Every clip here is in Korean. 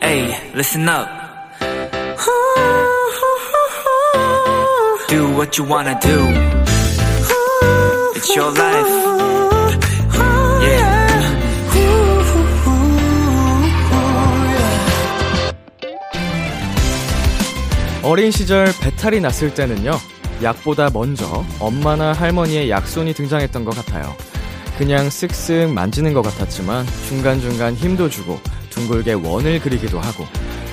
Hey, listen up. Do what you wanna do. It's your life. Yeah. 어린 시절 배탈이 났을 때는요, 약보다 먼저 엄마나 할머니의 약손이 등장했던 것 같아요. 그냥 쓱쓱 만지는 것 같았지만 중간중간 힘도 주고 둥글게 원을 그리기도 하고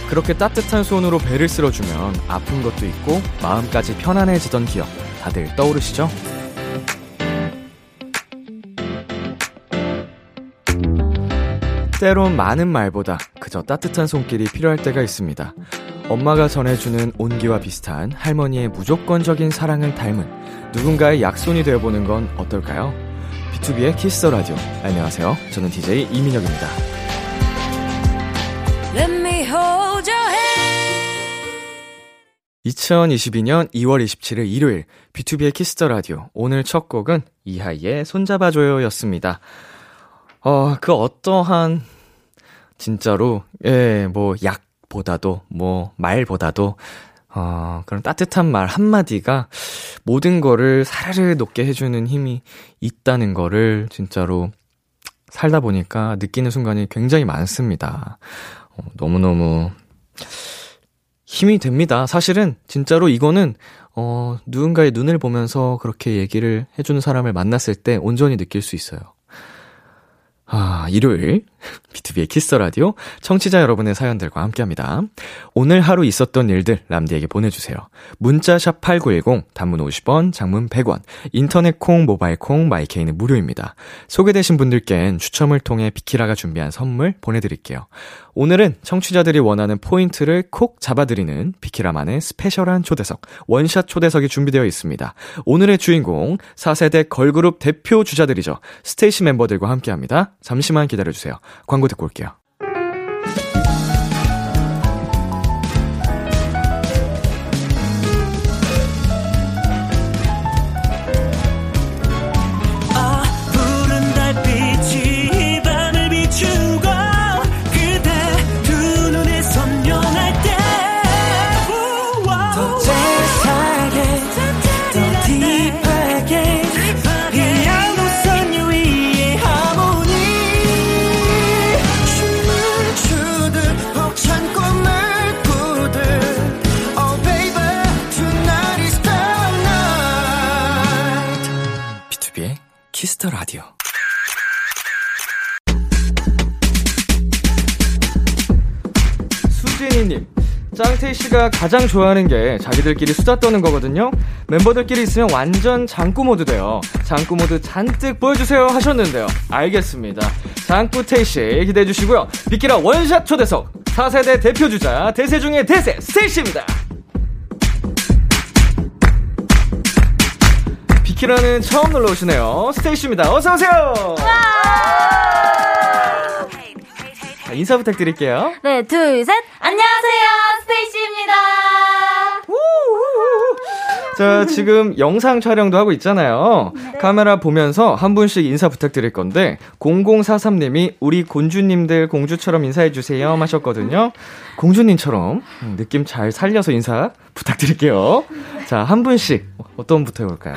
그렇게 따뜻한 손으로 배를 쓸어주면 아픈 것도 있고 마음까지 편안해지던 기억 다들 떠오르시죠? 때론 많은 말보다 그저 따뜻한 손길이 필요할 때가 있습니다. 엄마가 전해주는 온기와 비슷한 할머니의 무조건적인 사랑을 닮은 누군가의 약손이 되어보는 건 어떨까요? BTOB의 Kiss the Radio. 안녕하세요. 저는 DJ 이민혁입니다. Let me hold your hand. 2022년 2월 27일 일요일 BTOB의 Kiss the Radio. 오늘 첫 곡은 이하이의 손잡아줘요 였습니다. 어, 그 어떠한, 진짜로, 예, 뭐, 약보다도, 뭐, 말보다도, 어, 그런 따뜻한 말 한마디가 모든 거를 사르르 녹게 해주는 힘이 있다는 거를 진짜로 살다 보니까 느끼는 순간이 굉장히 많습니다. 어, 너무너무 힘이 됩니다. 사실은 진짜로 이거는 어, 누군가의 눈을 보면서 그렇게 얘기를 해주는 사람을 만났을 때 온전히 느낄 수 있어요. 아, 일요일 B2B의 키스 라디오 청취자 여러분의 사연들과 함께합니다. 오늘 하루 있었던 일들 람디에게 보내주세요. 문자 샵 #8910 단문 50원, 장문 100원, 인터넷 콩, 모바일 콩, 마이케이는 무료입니다. 소개되신 분들께는 추첨을 통해 비키라가 준비한 선물 보내드릴게요. 오늘은 청취자들이 원하는 포인트를 콕 잡아드리는 비키라만의 special한 초대석, 원샷 초대석이 준비되어 있습니다. 오늘의 주인공 4세대 걸그룹 대표 주자들이죠. 스테이씨 멤버들과 함께 합니다. 잠시만 기다려주세요. 광고 듣고 올게요. Kiss the Radio. 수진이님, 스테이씨가 가장 좋아하는 게 자기들끼리 수다 떠는 거거든요. 멤버들끼리 있으면 완전 장꾸 모드 돼요. 장꾸 모드 잔뜩 보여주세요 하셨는데요. 알겠습니다. 장꾸 스테이씨 기대해 주시고요. 비키라 원샷 초대석 4세대 대표 주자 대세 중의 대세 스테이씨입니다. 키라는 처음 놀러 오시네요. 스테이시입니다. 어서 오세요! 인사 부탁드릴게요. 네, 둘, 셋. 안녕하세요. 스테이시입니다. 자, 지금 영상 촬영도 하고 있잖아요. 네. 카메라 보면서 한 분씩 인사 부탁드릴 건데, 0043님이 우리 공주님들 공주처럼 인사해 주세요 하셨거든요. 공주님처럼 느낌 잘 살려서 인사 부탁드릴게요. 자, 한 분씩 어떤 부터 해볼까요?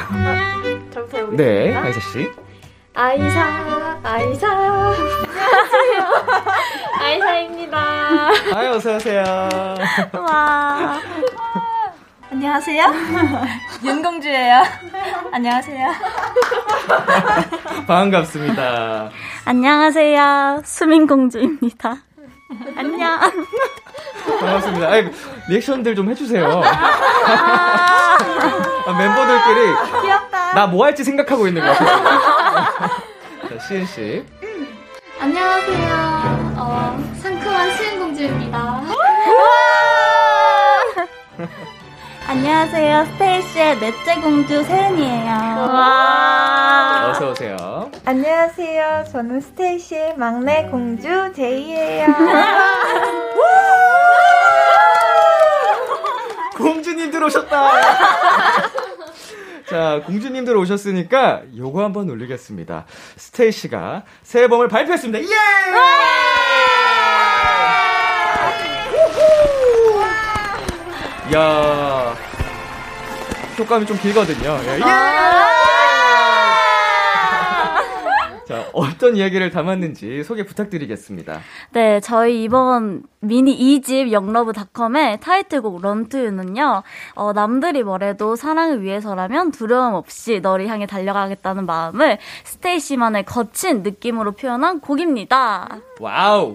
저부터. 네, 아이사 씨. 아이사, 아이사. 안녕하세요. 아이사입니다. 아유, 어서오세요. 와. 안녕하세요. 윤공주예요. 안녕하세요. 반갑습니다. 안녕하세요. 수민공주입니다. 안녕. 반갑습니다. 아이, 리액션들 좀 해주세요. 아, 멤버들끼리. 귀엽다. 나뭐 할지 생각하고 있는 거 같아요. 자, 시은 씨. 안녕하세요. 어, 상큼한 시은공주입니다. 안녕하세요. 스테이시의 넷째 공주 세은이에요. 어서 오세요. 안녕하세요. 저는 스테이시의 막내 공주 제이예요. 공주님들 오셨다. 자, 공주님들 오셨으니까 요거 한번 올리겠습니다. 스테이시가 새 앨범을 발표했습니다. 예! 야 효과음이 좀 길거든요. 예! 예! 자, 어떤 이야기를 담았는지 소개 부탁드리겠습니다. 네, 저희 이번 미니 2집 Young Luv.com의 타이틀곡 런투유는요, 어, 남들이 뭐래도 사랑을 위해서라면 두려움 없이 너를 향해 달려가겠다는 마음을 스테이씨만의 거친 느낌으로 표현한 곡입니다. Wow!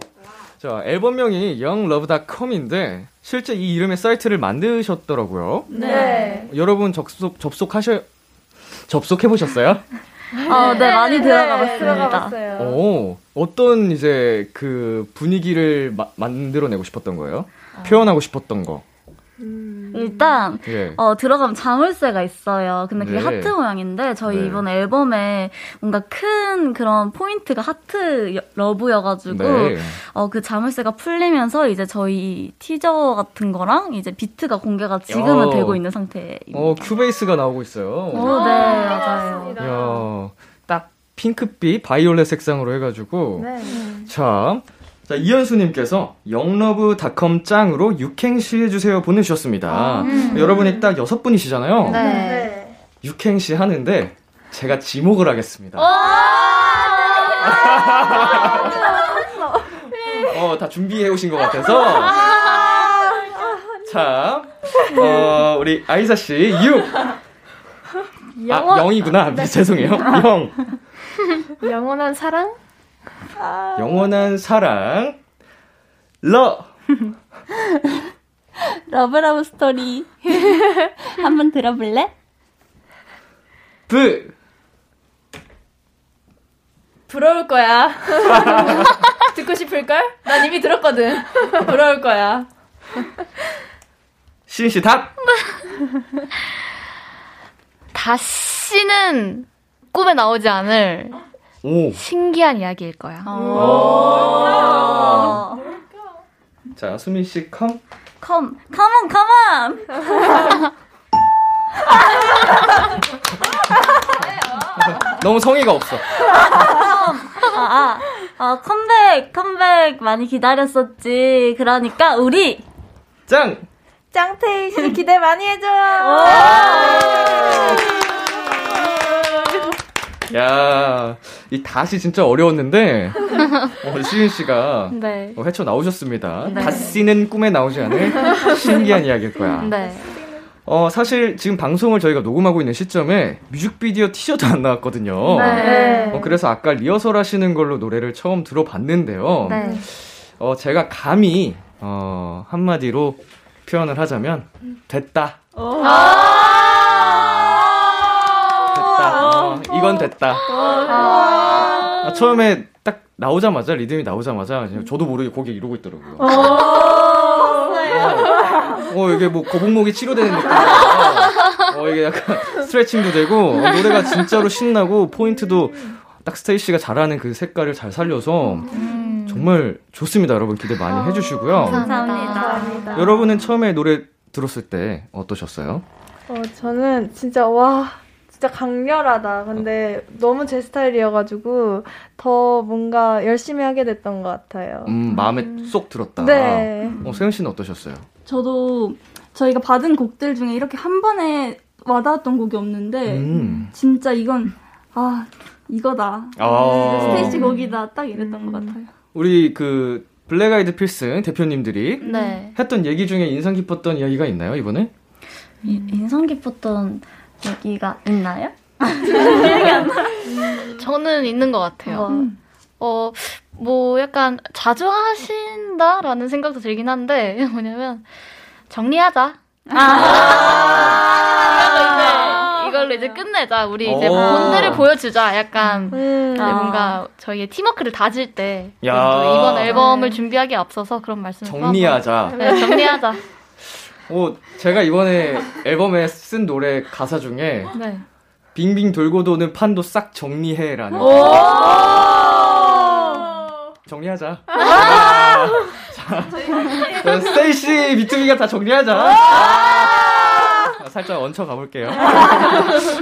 자, 앨범명이 Young Luv.com인데 실제 이 이름의 사이트를 만드셨더라고요. 네. 여러분 접속 접속하셔 접속해 보셨어요? 어, 네, 많이 들어가 네, 들어가 봤습니다. 봤어요. 오, 어떤 이제 그 분위기를 마- 만들어내고 싶었던 거예요? 표현하고 싶었던 거. 일단, 예. 어, 들어가면 자물쇠가 있어요. 근데 그게 네. 하트 모양인데, 저희 네. 이번 앨범에 뭔가 큰 그런 포인트가 하트 여- love여가지고, 네. 어, 그 자물쇠가 풀리면서 이제 저희 티저 같은 거랑 이제 비트가 공개가 지금은 어. 되고 있는 상태입니다. 어, 큐베이스가 나오고 있어요. 오, 네, 맞아요. 야, 딱 핑크빛 바이올렛 색상으로 해가지고. 네. 자, 자 이현수님께서 영러브닷컴 짱으로 육행시 해주세요 보내주셨습니다. 여러분이 딱 여섯 분이시잖아요. 네. 네. 육행시 하는데 제가 지목을 하겠습니다. 어, 다 준비해 오신 것 같아서. 자, 어, 우리 아이사 씨, 6. 아, 0이구나. 죄송해요. 0. 영원한 사랑? 영원한 사랑. 러. love love story. 한번 들어볼래? 브. 부러울 거야. 듣고 싶을걸? 난 이미 들었거든. 부러울 거야. 시은 씨 닷. 다시는 꿈에 나오지 않을 오. 신기한 이야기일 거야. 어. 자, 수민 씨 컴. 컴, come on, come on! 너무 성의가 없어. 아, 아, 아, 컴백, 컴백 많이 기다렸었지. 그러니까, 우리! 짱. 짱테이 씨 기대 많이 해줘요. 야, 이 다시 진짜 어려웠는데 어, 시인 씨가 네. 어, 헤쳐 나오셨습니다. 네. 다시는 꿈에 나오지 않을 신기한 이야기일 거야. 네. 어, 사실 지금 방송을 저희가 녹음하고 있는 시점에 뮤직비디오 티셔도 안 나왔거든요. 네. 어, 그래서 아까 리허설 하시는 걸로 노래를 처음 들어봤는데요. 네. 어, 제가 감히 어, 한마디로 표현을 하자면 됐다. 됐다. 어, 이건 됐다. 아, 처음에 딱 나오자마자 리듬이 나오자마자 저도 모르게 고개 이러고 있더라고요. 어, 이게 뭐 거북목이 치료되는 느낌이야. 어, 이게 약간 스트레칭도 되고 어, 노래가 진짜로 신나고 포인트도 딱 스테이시가 잘하는 그 색깔을 잘 살려서 정말 좋습니다, 여러분 기대 많이 해주시고요. 감사합니다. 여러분은 처음에 노래 들었을 때 어떠셨어요? 어, 저는 진짜 와 진짜 강렬하다. 근데 너무 제 스타일이어가지고 더 뭔가 열심히 하게 됐던 것 같아요. 음, 마음에 쏙 들었다. 네. 어, 세현 씨는 어떠셨어요? 저도 저희가 받은 곡들 중에 이렇게 한 번에 와닿았던 곡이 없는데 음. 진짜 이건 아 이거다 아. 스테이씨 곡이다 딱 이랬던 것 같아요. 우리 그 블랙아이드필승 대표님들이 네. 했던 얘기 중에 인상 깊었던 이야기가 있나요, 이번에? 이- 인상 깊었던 얘기가 있나요? 저는 있는 것 같아요. 어, 뭐 약간 자주 하신다라는 생각도 들긴 한데, 뭐냐면, 정리하자. 아~ 이걸로 이제 끝내자. 우리 이제 오. 본드를 보여주자. 약간 음. 이제 뭔가 저희의 팀워크를 다질 때 이번 앨범을 준비하기에 앞서서 그런 말씀을 또 정리하자. 네, 정리하자. 어, 제가 이번에 앨범에 쓴 노래 가사 중에 네. 빙빙 돌고 도는 판도 싹 정리해라는. 정리하자. 아, 자, 자, 스테이씨 BTOB가 다 정리하자. 살짝 얹혀 가볼게요.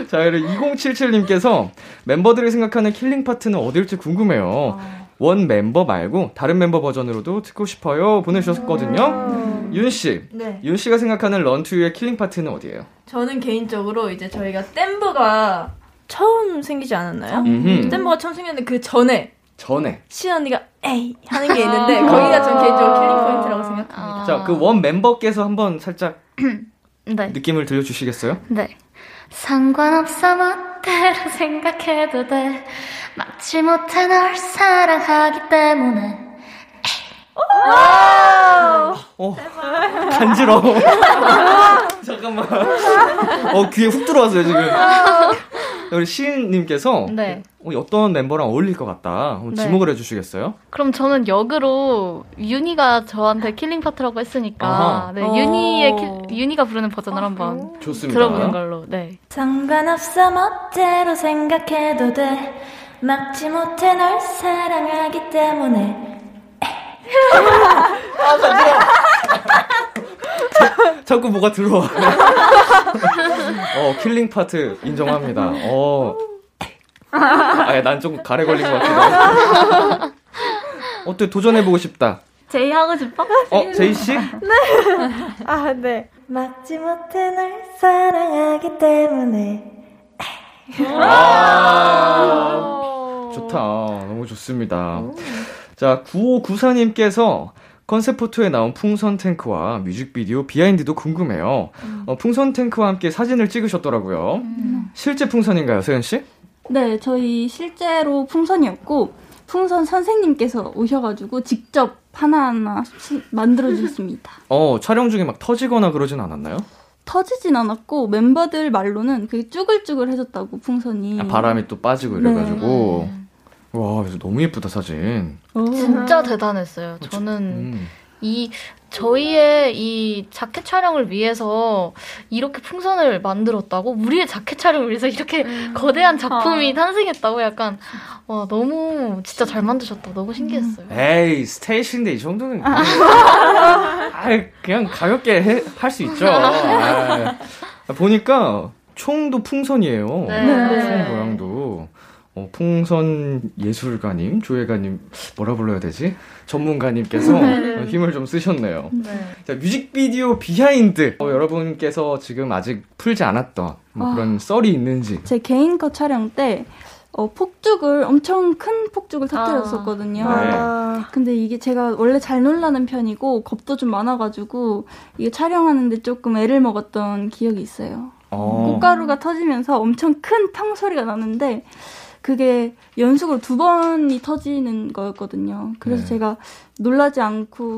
자, 그리고 2077님께서 멤버들이 생각하는 killing part는 어딜지 궁금해요. 원 멤버 말고 다른 멤버 버전으로도 듣고 싶어요. 보내주셨거든요. 윤 씨, 네. 윤 씨가 생각하는 Run2U의 killing part는 어디예요? 저는 개인적으로 이제 저희가 댄브가 처음 생기지 않았나요? 음흠. 댄브가 처음 생겼는데 그 전에 전에. 시은 언니가 에이 하는 게 있는데 거기가 전 개인적으로 killing point라고 생각합니다. 자, 그 원 멤버께서 한번 살짝 네. 느낌을 들려주시겠어요? 네. 상관없어 멋대로 생각해도 돼 막지 못해 널 사랑하기 때문에 어, 간지러워. 잠깐만. 어, 귀에 훅 들어왔어요, 지금. 우리 시은님께서 네. 어, 어떤 멤버랑 어울릴 것 같다. 한번 네. 지목을 해주시겠어요? 그럼 저는 역으로 윤이가 저한테 killing part라고 했으니까 아하. 네, 윤이의 킬- 윤이가 부르는 버전을 한번 좋습니다. 들어보는 걸로 네. 상관없어 멋대로 생각해도 돼 막지 못해 널 사랑하기 때문에 자꾸 뭐가 들어와. 어, killing part 인정합니다. 어. 아, 난 좀 가래 걸린 것 같기도 하고. 어때, 도전해보고 싶다. 제이 하고 싶어? 어, 제이씨? 아, 네. 막지 못해 널 사랑하기 때문에 아, 좋다. 너무 좋습니다. 자, 9594님께서 컨셉 포토에 나온 풍선 탱크와 뮤직비디오 behind도 궁금해요. 어, 풍선 탱크와 함께 사진을 찍으셨더라고요. 실제 풍선인가요, 세연씨? 네, 저희 실제로 풍선이었고, 풍선 선생님께서 오셔가지고 직접 하나하나 시- 만들어 주셨습니다. 어, 촬영 중에 막 터지거나 그러진 않았나요? 터지진 않았고, 멤버들 말로는 그게 쭈글쭈글 해졌다고, 풍선이. 아, 바람이 또 빠지고 네. 이래가지고. 와, 그래서 너무 예쁘다, 사진. 어. 진짜 대단했어요. 저는 음. 이 저희의 이 자켓 촬영을 위해서 이렇게 풍선을 만들었다고 우리의 자켓 촬영을 위해서 이렇게 거대한 작품이 탄생했다고 약간 와 너무 진짜 잘 만드셨다 너무 신기했어요. 에이, 스테이시인데 이 정도는. 그냥, 아이, 그냥 가볍게 할 수 있죠. 아이. 보니까 총도 풍선이에요. 네. 총 모양도. 어, 풍선 예술가님, 조예가님, 뭐라 불러야 되지? 전문가님께서 어, 힘을 좀 쓰셨네요. 자, 뮤직비디오 behind. 어, 여러분께서 지금 아직 풀지 않았던 뭐 그런 썰이 있는지. 제 개인 컷 촬영 때, 어, 폭죽을, 엄청 큰 폭죽을 터뜨렸었거든요. 네. 아, 근데 이게 제가 원래 잘 놀라는 편이고, 겁도 좀 많아가지고, 이게 촬영하는데 조금 애를 먹었던 기억이 있어요. 어. 꽃가루가 터지면서 엄청 큰 팡 소리가 나는데 그게 연속으로 두 번이 터지는 거였거든요. 그래서 네. 제가 놀라지 않고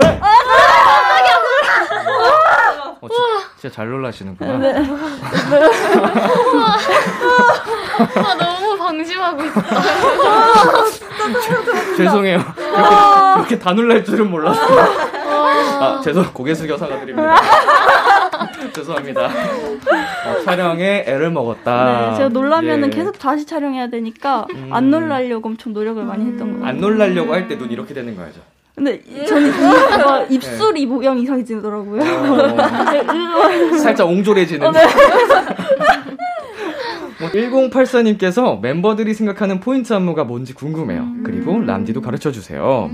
어, 진- 진짜 잘 놀라시는구나. 네. 아 너무 방심하고 있어. 죄송해요. 이렇게, 이렇게 다 놀랄 줄은 몰랐어요. 아, 죄송, 고개 숙여 사과드립니다. 죄송합니다. 어, 촬영에 애를 먹었다. 네, 제가 놀라면은 예. 계속 다시 촬영해야 되니까 음. 안 놀라려고 엄청 노력을 많이 했던 거예요. 안 놀라려고 할 때 눈 이렇게 되는 거야죠. 근데 저는 이, 막 입술이 모양 이상해지더라고요. 어, 살짝 옹졸해지는. 뭐 1084님께서 멤버들이 생각하는 포인트 안무가 뭔지 궁금해요. 그리고 람디도 가르쳐 주세요.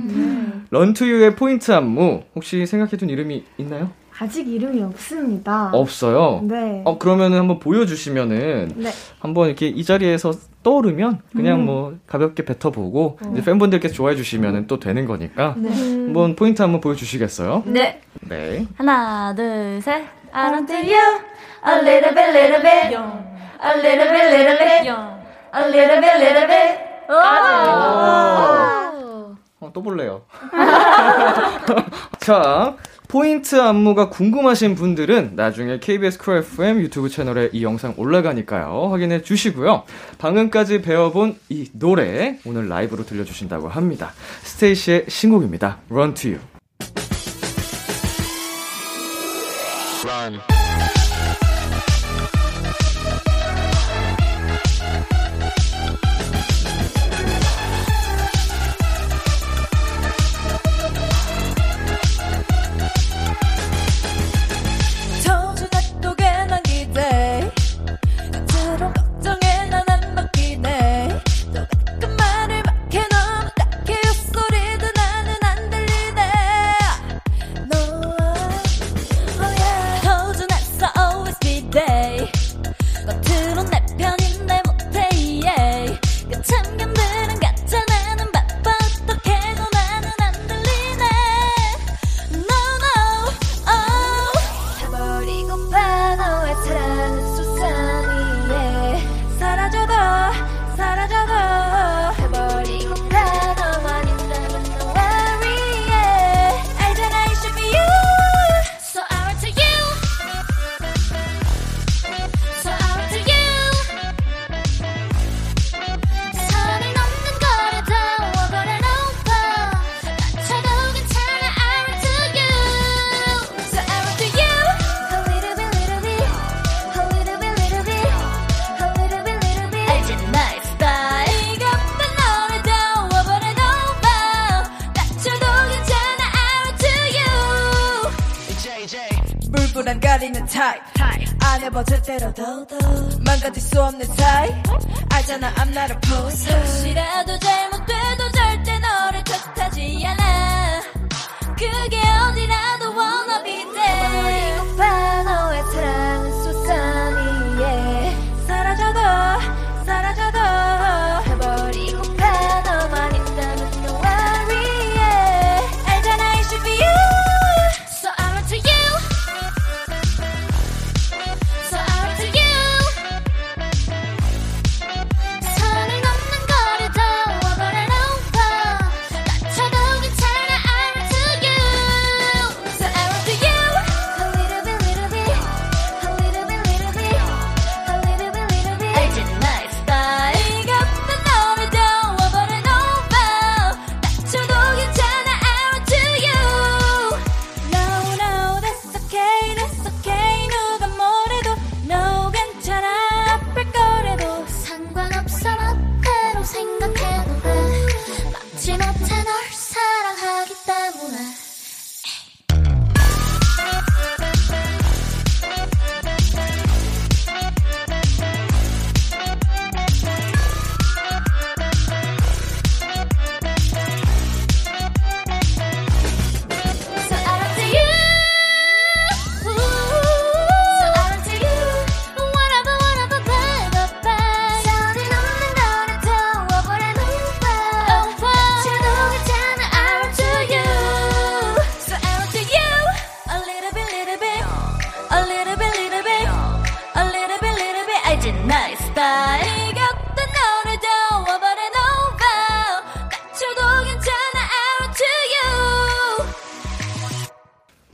런투유의 포인트 안무 혹시 생각해둔 이름이 있나요? 아직 이름이 없습니다. 없어요. 네. 어 그러면은 한번 보여주시면은 네. 한번 이렇게 이 자리에서 떠오르면 그냥 뭐 가볍게 뱉어보고 이제 팬분들께서 좋아해 주시면은 또 되는 거니까 한번 포인트 한번 보여주시겠어요? 네. 네. 하나, 둘, 셋. I run to you a little bit, little bit. A little bit, little bit. A little bit, little bit. 어, 또 볼래요. 자, 포인트 안무가 궁금하신 분들은 나중에 KBS 쿨 FM 유튜브 채널에 이 영상 올라가니까요. 확인해 주시고요. 방금까지 배워본 이 노래 오늘 라이브로 들려주신다고 합니다. 스테이시의 신곡입니다. Run to You. 청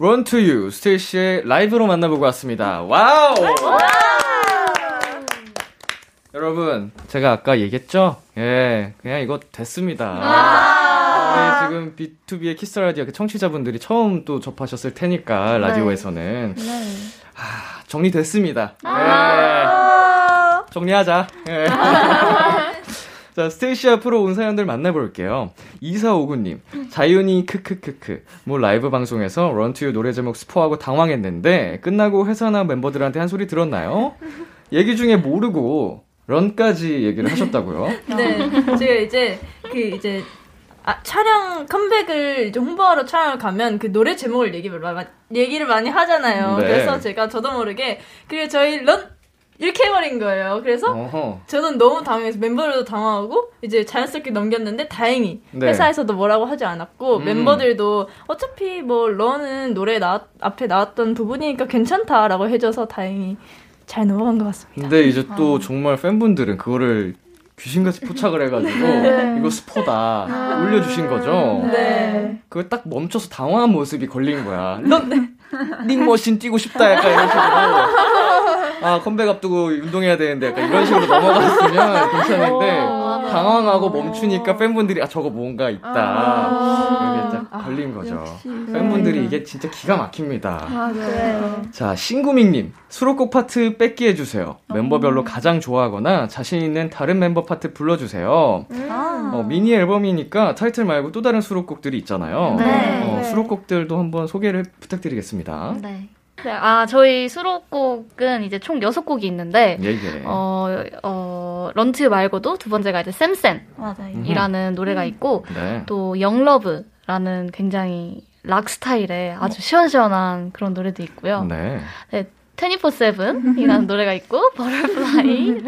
Run to You 스테이시의 라이브로 만나보고 왔습니다. Wow! 여러분, 제가 아까 얘기했죠? 예, 그냥 이거 됐습니다. 우리 지금 BtoB의 키스 라디오 그 청취자분들이 처음 또 접하셨을 테니까 라디오에서는 아, 정리됐습니다. 예. 정리하자. 예. 자, 스테이시 앞으로 온 사연들 만나볼게요. 2459님, 자윤이 크크크크. 뭐 라이브 방송에서 런투유 노래 제목 스포하고 당황했는데, 끝나고 회사나 멤버들한테 한 소리 들었나요? 얘기 중에 모르고, 런까지 얘기를 하셨다고요? 네, 제가 이제 그 이제 아, 촬영 컴백을 이제 홍보하러 촬영을 가면 그 노래 제목을 얘기를, 마, 얘기를 많이 하잖아요. 네. 그래서 제가 저도 모르게 그리고 저희 런 이렇게 해버린 거예요. 그래서 어허. 저는 너무 당황해서 멤버들도 당황하고 이제 자연스럽게 넘겼는데 다행히 네. 회사에서도 뭐라고 하지 않았고 음. 멤버들도 어차피 뭐 런은 노래 나, 앞에 나왔던 부분이니까 괜찮다라고 해줘서 다행히 잘 넘어간 것 같습니다. 근데 이제 또 정말 팬분들은 그거를 귀신같이 포착을 해가지고, 이거 스포다. 올려주신 거죠? 네. 그거 딱 멈춰서 당황한 모습이 걸린 거야. 런닝머신 뛰고 싶다. 약간 이런 식으로. 아, 컴백 앞두고 운동해야 되는데 약간 이런 식으로 넘어갔으면 괜찮은데, 당황하고 멈추니까 팬분들이, 아, 저거 뭔가 있다. 이게 딱 걸린 거죠. 팬분들이 이게 진짜 기가 막힙니다. 맞아요. 자, 신구밍님, 수록곡 파트 뺏기 해주세요. 멤버별로 가장 좋아하거나 자신 있는 다른 멤버 파트 불러주세요. 어, 미니 앨범이니까 타이틀 말고 또 다른 수록곡들이 있잖아요. 네. 어, 수록곡들도 한번 소개를 부탁드리겠습니다. 네. 네, 아, 저희 수록곡은 이제 총 6곡이 있는데, 예, 예. 어, 어, Run to You 말고도 두 번째가 이제 Same Same이라는 맞아요. 노래가 있고, 네. 또 Young Luv라는 굉장히 락 스타일의 아주 시원시원한 그런 노래도 있고요. 네. 네, 24-7이라는 노래가 있고, Butterfly,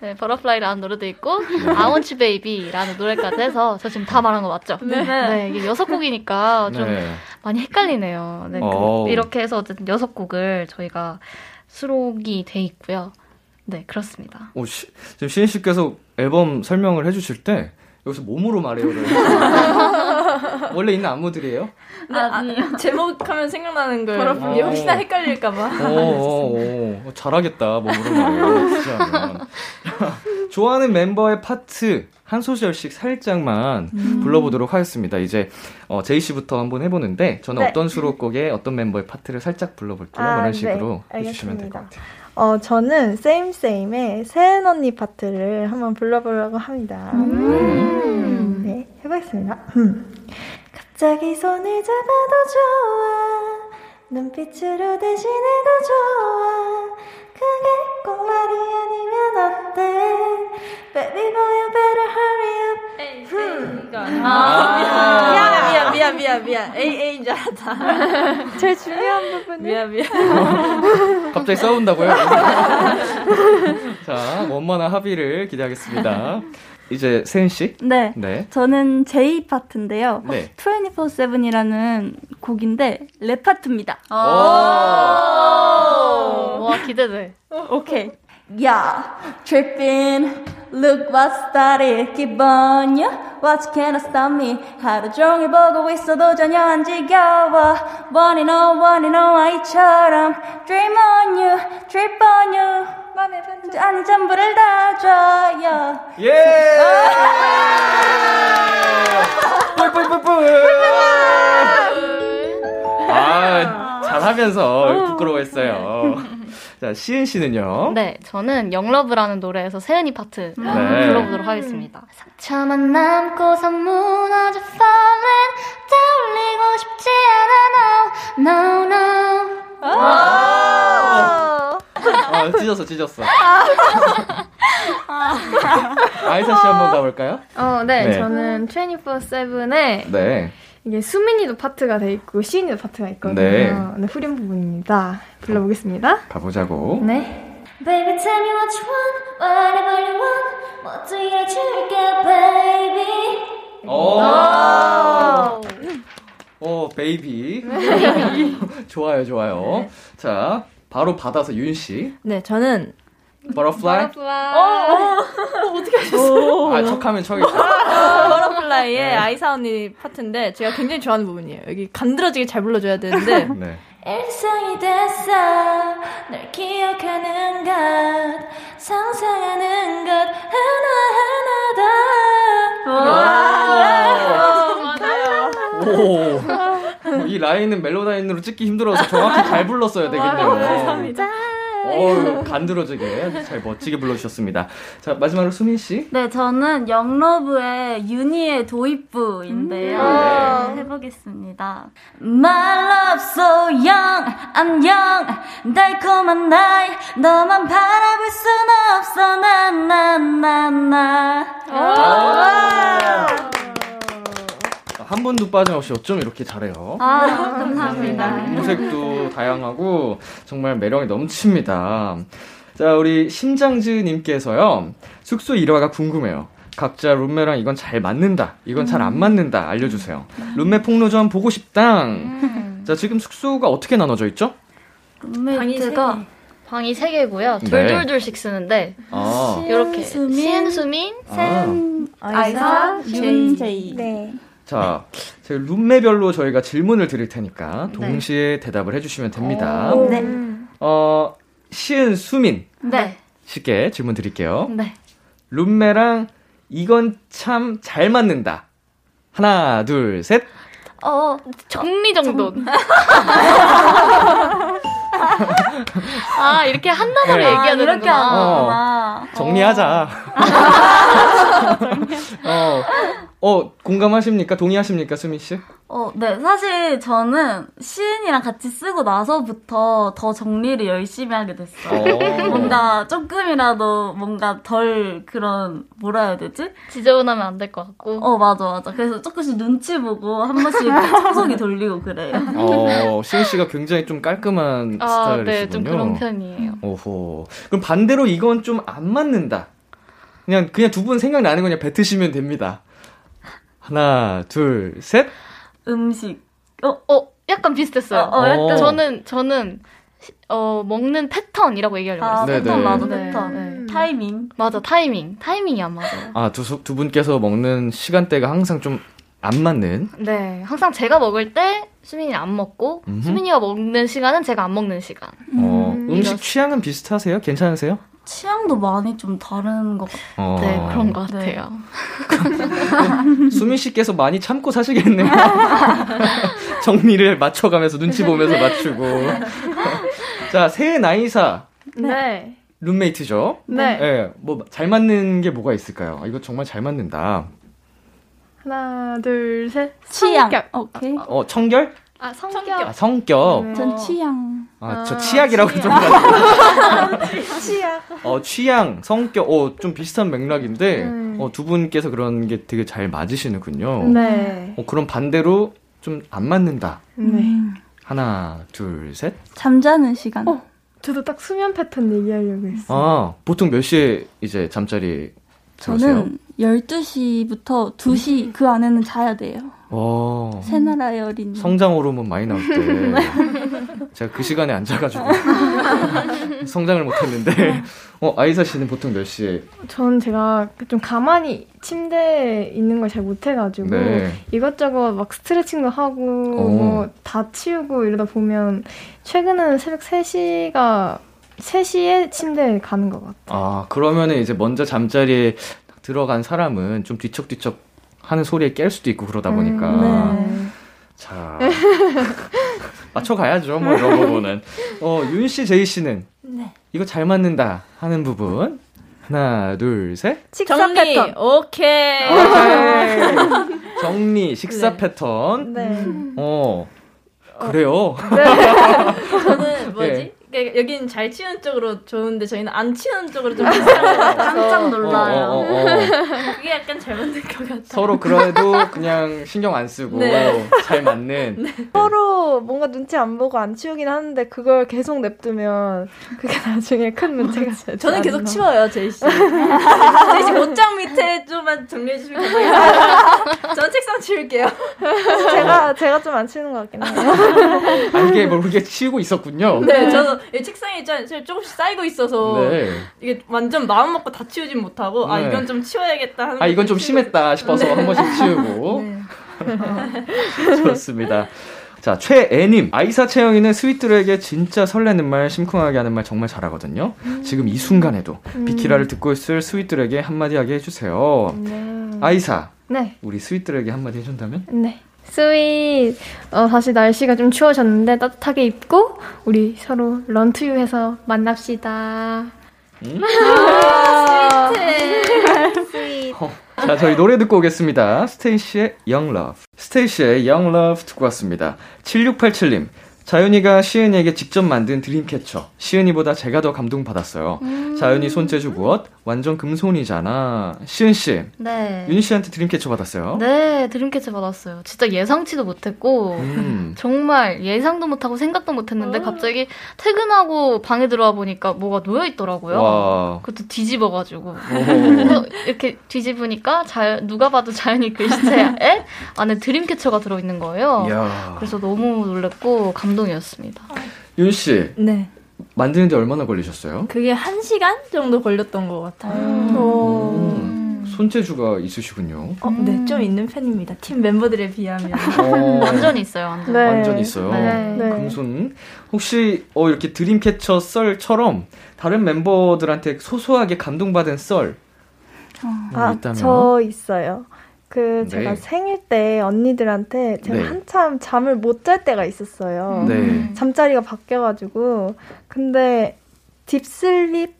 네, Butterfly라는 노래도 있고, I want you baby라는 노래까지 해서, 저 지금 다 말한 거 맞죠? 네. 이게 여섯 곡이니까 좀 네. 많이 헷갈리네요. 네, 그-. 이렇게 해서 어쨌든 여섯 곡을 저희가 수록이 돼 있고요. 네, 그렇습니다. 오, 시, 지금 시은 씨께서 앨범 설명을 해주실 때 여기서 몸으로 말해요를 원래 있는 안무들이에요? 네, 아, 제목하면 생각나는 거예요. Butterfly. 혹시나 헷갈릴까봐. 오, 오, 오, 잘하겠다 몸으로 말해요. 진짜 하면. 좋아하는 멤버의 파트 한 소절씩 살짝만 불러보도록 하겠습니다. 이제 어, 제이 씨부터 한번 해보는데 저는 네. 어떤 수록곡에 어떤 멤버의 파트를 살짝 불러볼게요. 아, 이런 네. 식으로 해주시면 될 것. 같아요. 어, 저는 세임 세임의 세은 언니 파트를 한번 불러보려고 합니다. 음. 네, 해보겠습니다. 음. 갑자기 손을 잡아도 좋아. 눈빛으로 대신해도 좋아 그게 꼭 말이 아니면 어때 Baby boy you better hurry up 흠. 아, 미안해, 미안, 미안, 미안, 미안. A, A 알았다. 제일 중요한 부분이 미안, 미안. 갑자기 싸운다고요? 자, 원만한 합의를 기대하겠습니다. 이제 세은 씨. 네. 네. 저는 J 파트인데요. 네. 24-7이라는 곡인데 랩 파트입니다. 오. 와 기대돼. 오케이. Yeah, tripping. Look what started. Keep on. What can stop me? 하루 종일 보고 있어도 전혀 안 지겨워. One and all, one and all 아이처럼. Dream on you, trip on you. 맘에 반짝 아니 전부를 다 줘요. 예! 뿔뿔뿔뿔! 아, 잘하면서 부끄러워했어요. 자, 시은 씨는요? 네, 저는 영러브라는 노래에서 세은이 파트 네. 불러보도록 하겠습니다. 상처만 남고서 무너져 falling 떠올리고 싶지 않아 no no no 아, 찢었어, 찢었어. 아이사 씨 한번 가볼까요? 어, 네, 네. 저는 24-7의 네. 이게 수민이도 파트가 돼 있고 시은이도 파트가 있거든요. 네. 네, 후렴 부분입니다. 불러보겠습니다. 가보자고. 네. Baby tell me what you want whatever you want 뭐도 이뤄줄게 baby 오. 오, baby. 좋아요, 좋아요. 자, 바로 받아서 윤 씨. 네, 저는 Butterfly. 어떻게 하셨어요? 아, 척하면 척이죠. Butterfly의 아이사 언니 파트인데 제가 굉장히 좋아하는 부분이에요. 여기 간드러지게 잘 불러줘야 되는데 네. 일상이 됐어 널 기억하는 것 상상하는 것 하나하나 다 오. 이 라인은 Melodyne으로 찍기 힘들어서 정확히 잘 불렀어야 되겠네요. 감사합니다. 어우, 간드러지게 잘 멋지게 불러주셨습니다. 자, 마지막으로 수민 씨. 네, 저는 영러브의 유니의 도입부인데요. 음. 네, 해보겠습니다. My love so young, I'm young. 달콤한 나이, 너만 바라볼 순 없어, 나, 나, 나, 나. 한 번도 빠짐없이 어쩜 이렇게 잘해요. 아, 감사합니다. 음색도 다양하고 정말 매력이 넘칩니다. 자, 우리 심장즈님께서요. 숙소 일화가 궁금해요. 각자 룸메랑 이건 잘 맞는다. 이건 잘 안 맞는다. 알려주세요. 룸메 폭로전 보고 싶다. 자, 지금 숙소가 어떻게 나눠져 있죠? 룸메이트가 방이 세 개고요. 네. 둘둘둘씩 쓰는데 아, 이렇게 수민, 시은 수민 아. 아이사, 윤, 제이. 네. 자, 저희 룸메별로 저희가 질문을 드릴 테니까 동시에 대답을 해주시면 됩니다. 네. 어, 시은 수민 네. 씨께 질문 드릴게요. 네. 룸메랑 이건 참 잘 맞는다. 하나, 둘, 셋. 어, 정리정돈. 아 이렇게 한 단어로 네. 얘기해야 아, 이렇게. 하는구나. 정리하자. 어, 어, 공감하십니까? 동의하십니까, 수민 씨? 어, 네. 사실 저는 시은이랑 같이 쓰고 나서부터 더 정리를 열심히 하게 됐어요. 어. 뭔가 조금이라도 뭔가 덜 그런 뭐라 해야 되지? 지저분하면 안 될 것 같고. 어 맞아 맞아. 그래서 조금씩 눈치 보고 한 번씩 청소기 돌리고 그래요. 어, 시은 씨가 굉장히 좀 깔끔한 아, 스타일이시군요. 네, 좀 그런 편이에요. 오호. 그럼 반대로 이건 좀 안 맞는다. 그냥, 그냥 두 분 생각나는 거 그냥 뱉으시면 됩니다. 하나, 둘, 셋. 음식. 어, 약간 비슷했어요. 어, 어, 약간- 저는 저는 시- 어 먹는 패턴이라고 얘기하려고 아 했어요. 네, 패턴 네. 맞아 네, 패턴. 네. 타이밍. 맞아 타이밍 타이밍이 안 맞아요. 아, 두, 수- 두 분께서 먹는 시간대가 항상 좀 안 맞는. 네, 항상 제가 먹을 때 수민이 안 먹고 음흠. 수민이가 먹는 시간은 제가 안 먹는 시간. 어, 음식 이렇- 취향은 비슷하세요? 괜찮으세요? 취향도 많이 좀 다른 것 같아요. 어. 네, 그런 것 네. 같아요. 수민 씨께서 많이 참고 사시겠네요. 정리를 맞춰가면서 눈치 보면서 맞추고. 자, 새 나이사 네. 룸메이트죠? 네. 예, 뭐잘 맞는 게 뭐가 있을까요? 아, 이거 정말 잘 맞는다. 하나, 둘, 셋. 취향. 성격. 오케이. 어, 청결? 아 성격. 아, 성격. 네. 전 취향. 아, 저 아, 치약이라고 좀 치약. 어, 취향, 성격, 어, 좀 비슷한 맥락인데, 음. 어, 두 분께서 그런 게 되게 잘 맞으시는군요. 네. 어, 그럼 반대로 좀 안 맞는다. 네. 하나, 둘, 셋. 잠자는 시간. 어. 저도 딱 수면 패턴 얘기하려고 했어요. 아, 보통 몇 시에 이제 잠자리 저는 12시부터 2시 그 안에는 자야 돼요. 어, 새나라의 어린이. 성장 호르몬 많이 나올 때. 제가 그 시간에 앉아가지고. 성장을 못했는데. 어, 아이사 씨는 보통 몇 시에? 전 제가 좀 가만히 침대에 있는 걸 잘 못해가지고 네. 이것저것 막 스트레칭도 하고 어. 뭐다 치우고 이러다 보면 최근에는 새벽 3시가 3시에 침대에 가는 것 같아요. 아, 그러면은 이제 먼저 잠자리에 들어간 사람은 좀 뒤척뒤척 하는 소리에 깰 수도 있고 그러다 보니까. 네. 자. 맞춰가야죠, 뭐, 이런 부분은. 어, 윤 씨, 제이 씨는? 네. 이거 잘 맞는다 하는 부분. 하나, 둘, 셋. 식사 정리. 패턴. 오케이. 오케이. 정리, 식사 네. 패턴. 네. 어, 그래요. 저는 뭐지? 예. 그러니까 여기는 잘 치우는 쪽으로 좋은데 저희는 안 치우는 쪽으로 좀 깜짝 어, 놀라요. 어, 어, 어. 그게 약간 잘 맞는 것 같아요. 서로 그래도 그냥 신경 안 쓰고 네. 잘 맞는. 서로 뭔가 눈치 안 보고 안 치우긴 하는데 그걸 계속 냅두면 그게 나중에 큰 문제가 되지 저는 계속. 치워요, 제이 씨. 제이 씨 옷장 밑에 좀만 정리해 주시면 감사해요. 저는 책상 치울게요. 제가 제가 좀 안 치우는 것 같긴 해요. 아, 이게 모르게 치우고 있었군요. 네, 저는 이 책상에 좀 조금씩 쌓이고 있어서 네. 이게 완전 마음 먹고 다 치우진 못하고 아 네. 이건 좀 치워야겠다 하는 아, 이건 좀 심했다 싶어서 한 번씩 치우고. 네. 좋습니다. 자, 최애님. 아이사 채영이는 스위트들에게 진짜 설레는 말, 심쿵하게 하는 말 정말 잘하거든요. 지금 이 순간에도 비키라를 듣고 있을 스위트들에게 한마디 하게 해주세요. 네. 아이사, 네. 우리 스위트들에게 한마디 해준다면? 네. 스윗, 어, 다시 날씨가 좀 추워졌는데 따뜻하게 입고 우리 서로 Run to You 해서 만납시다. 어, 자, 저희 노래 듣고 오겠습니다. 스테이시의 Young Luv. 스테이시의 Young Luv 듣고 왔습니다. 7687님. 자윤이가 시은이에게 직접 만든 dream catcher. 시은이보다 제가 더 감동받았어요. 자윤이 손재주 무엇? 완전 금손이잖아. 시은 씨, 네. 윤이 씨한테 dream catcher 받았어요? 네, 드림캐치 받았어요. 진짜 예상치도 못했고, 음. 정말 예상도 못하고 생각도 못했는데, 갑자기 퇴근하고 방에 들어와 보니까 뭐가 놓여 있더라고요. 와. 그것도 뒤집어가지고. 이렇게 뒤집으니까 자, 누가 봐도 자연이 글씨체에 안에 드림캐쳐가 들어있는 거예요. 이야. 그래서 너무 놀랬고 감동이었습니다. 윤 씨, 네. 만드는데 얼마나 걸리셨어요? 그게 한 시간 정도 걸렸던 것 같아요. 음. 손재주가 있으시군요. 어, 네, 좀 있는 편입니다. 팀 멤버들에 비하면. 어, 완전 있어요, 완전. 네. 완전 있어요. 네. 네. 금손. 혹시 어, 이렇게 드림캐쳐 썰처럼 다른 멤버들한테 소소하게 감동받은 썰 음, 아, 있다면? 저 있어요. 그 네. 제가 생일 때 언니들한테 제가 네. 한참 잠을 못 잘 때가 있었어요. 네. 잠자리가 바뀌어가지고 근데 deep sleep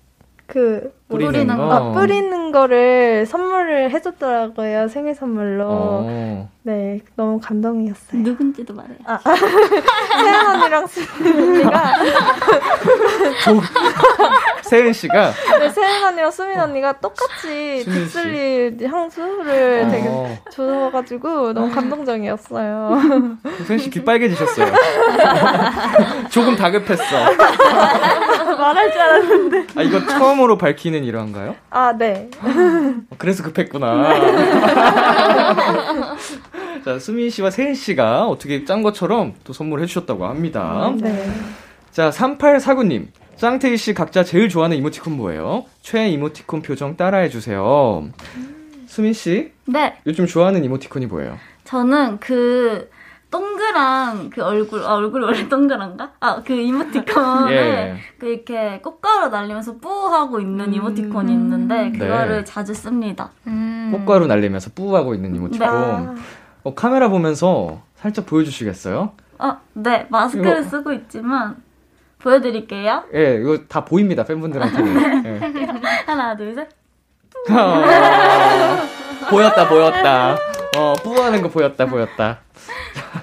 그 뿌리는 거. 아, 뿌리는 거를 선물을 해줬더라고요 생일 선물로. 어. 네, 너무 감동이었어요. 누군지도 말해요. 시은 언니랑 수민 언니가 조- 세은 씨가 네, 시은 언니랑 수민 언니가 똑같이. deep sleep 향수를 되게 어, 줘가지고 너무 감동적이었어요. 세은 씨귀 빨개지셨어요. 조금 다급했어. 말할 줄 알았는데. 아 이거 처음으로 밝히는 일화인가요? 아, 네. 어, 그래서 급했구나. 자, 수민 씨와 세은 씨가 어떻게 짠 것처럼 또 선물해 주셨다고 합니다. 네. 자, 3849님. 짱테이 씨 각자 제일 좋아하는 이모티콘 뭐예요? 최애 이모티콘 표정 따라해 주세요. 수민 씨, 네, 요즘 좋아하는 이모티콘이 뭐예요? 저는 그 동그란 그 얼굴, 아, 얼굴이 원래 동그란가? 아, 그 이모티콘에 예. 그 이렇게 꽃가루 날리면서 뿌하고 있는 이모티콘이 있는데 그거를 네. 자주 씁니다. 음. 꽃가루 날리면서 뿌하고 있는 이모티콘. 아, 어, 카메라 보면서 살짝 보여주시겠어요? 아, 네, 마스크를 이거- 쓰고 있지만 보여드릴게요. 예, 이거 다 보입니다, 팬분들한테는. 예. 하나, 둘, 셋. 아, 보였다, 보였다. 어, 뿌하는 거 보였다, 보였다.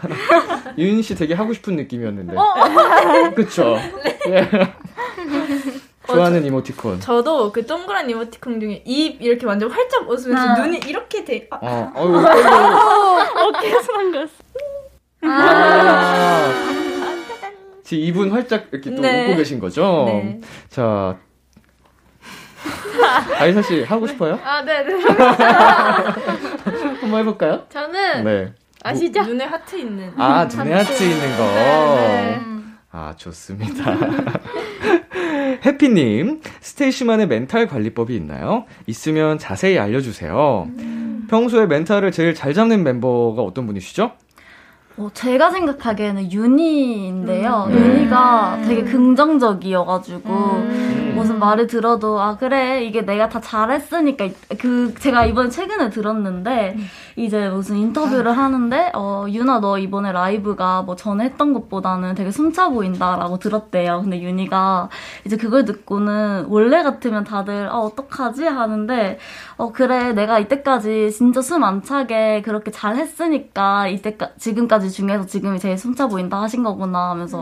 유인 씨 되게 하고 싶은 느낌이었는데. 그쵸? 예. 좋아하는 이모티콘. 저도 그 동그란 이모티콘 중에 입 이렇게 완전 활짝 웃으면서 아. 눈이 이렇게 돼. 아, 어, 어이구, 어이구. 어깨에서 난 거였어. 아. 지금 입은 활짝 이렇게 또 네. 웃고 계신 거죠? 네. 자. 아이사 씨 하고 싶어요? 아, 네 네. 한번 해볼까요? 저는 네. 아시죠? 눈에 하트 있는. 아, 눈에 하트 있는 거. 네. 아, 좋습니다. 해피님, 스테이시만의 멘탈 관리법이 있나요? 있으면 자세히 알려주세요. 평소에 멘탈을 제일 잘 잡는 멤버가 어떤 분이시죠? 어, 제가 생각하기에는 윤희인데요. 음. 윤희가 되게 긍정적이어가지고 음. 무슨 말을 들어도 아 그래 이게 내가 다 잘했으니까 그 제가 이번에 최근에 들었는데 이제 무슨 인터뷰를 하는데 어 윤아 너 이번에 라이브가 뭐 전에 했던 것보다는 되게 숨차 보인다라고 들었대요. 근데 윤희가 이제 그걸 듣고는 원래 같으면 다들 아 어떡하지 하는데 어 그래 내가 이때까지 진짜 숨 안 차게 그렇게 잘 했으니까 이때까 지금까지 중에서 지금이 제일 숨차 보인다 하신 거구나 하면서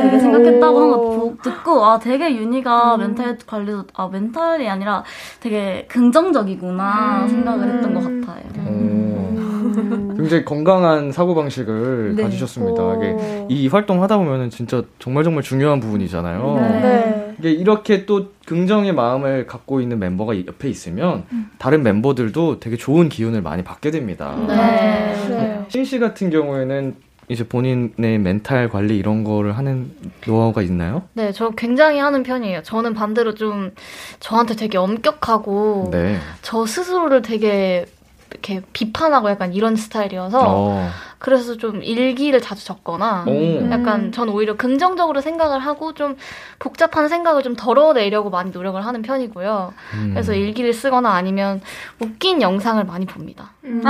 되게 생각했다고 한거 보- 듣고 아 되게 윤희가 멘탈 관리도 아 멘탈이 아니라 되게 긍정적이구나 생각을 했던 것 같아요. 오, 굉장히 건강한 사고 방식을 네. 가지셨습니다. 오. 이게 이 활동 하다 보면은 진짜 정말 정말 중요한 부분이잖아요. 네. 이게 이렇게 또 긍정의 마음을 갖고 있는 멤버가 옆에 있으면 다른 멤버들도 되게 좋은 기운을 많이 받게 됩니다. 네. 네. 신씨 같은 경우에는 이제 본인의 멘탈 관리 이런 거를 하는 노하우가 있나요? 네, 저 굉장히 하는 편이에요. 저는 반대로 좀 저한테 되게 엄격하고 네. 저 스스로를 되게 이렇게 비판하고 약간 이런 스타일이어서 어. 그래서 좀 일기를 자주 적거나 오. 약간 전 오히려 긍정적으로 생각을 하고 좀 복잡한 생각을 좀 덜어내려고 많이 노력을 하는 편이고요. 음. 그래서 일기를 쓰거나 아니면 웃긴 영상을 많이 봅니다. 음.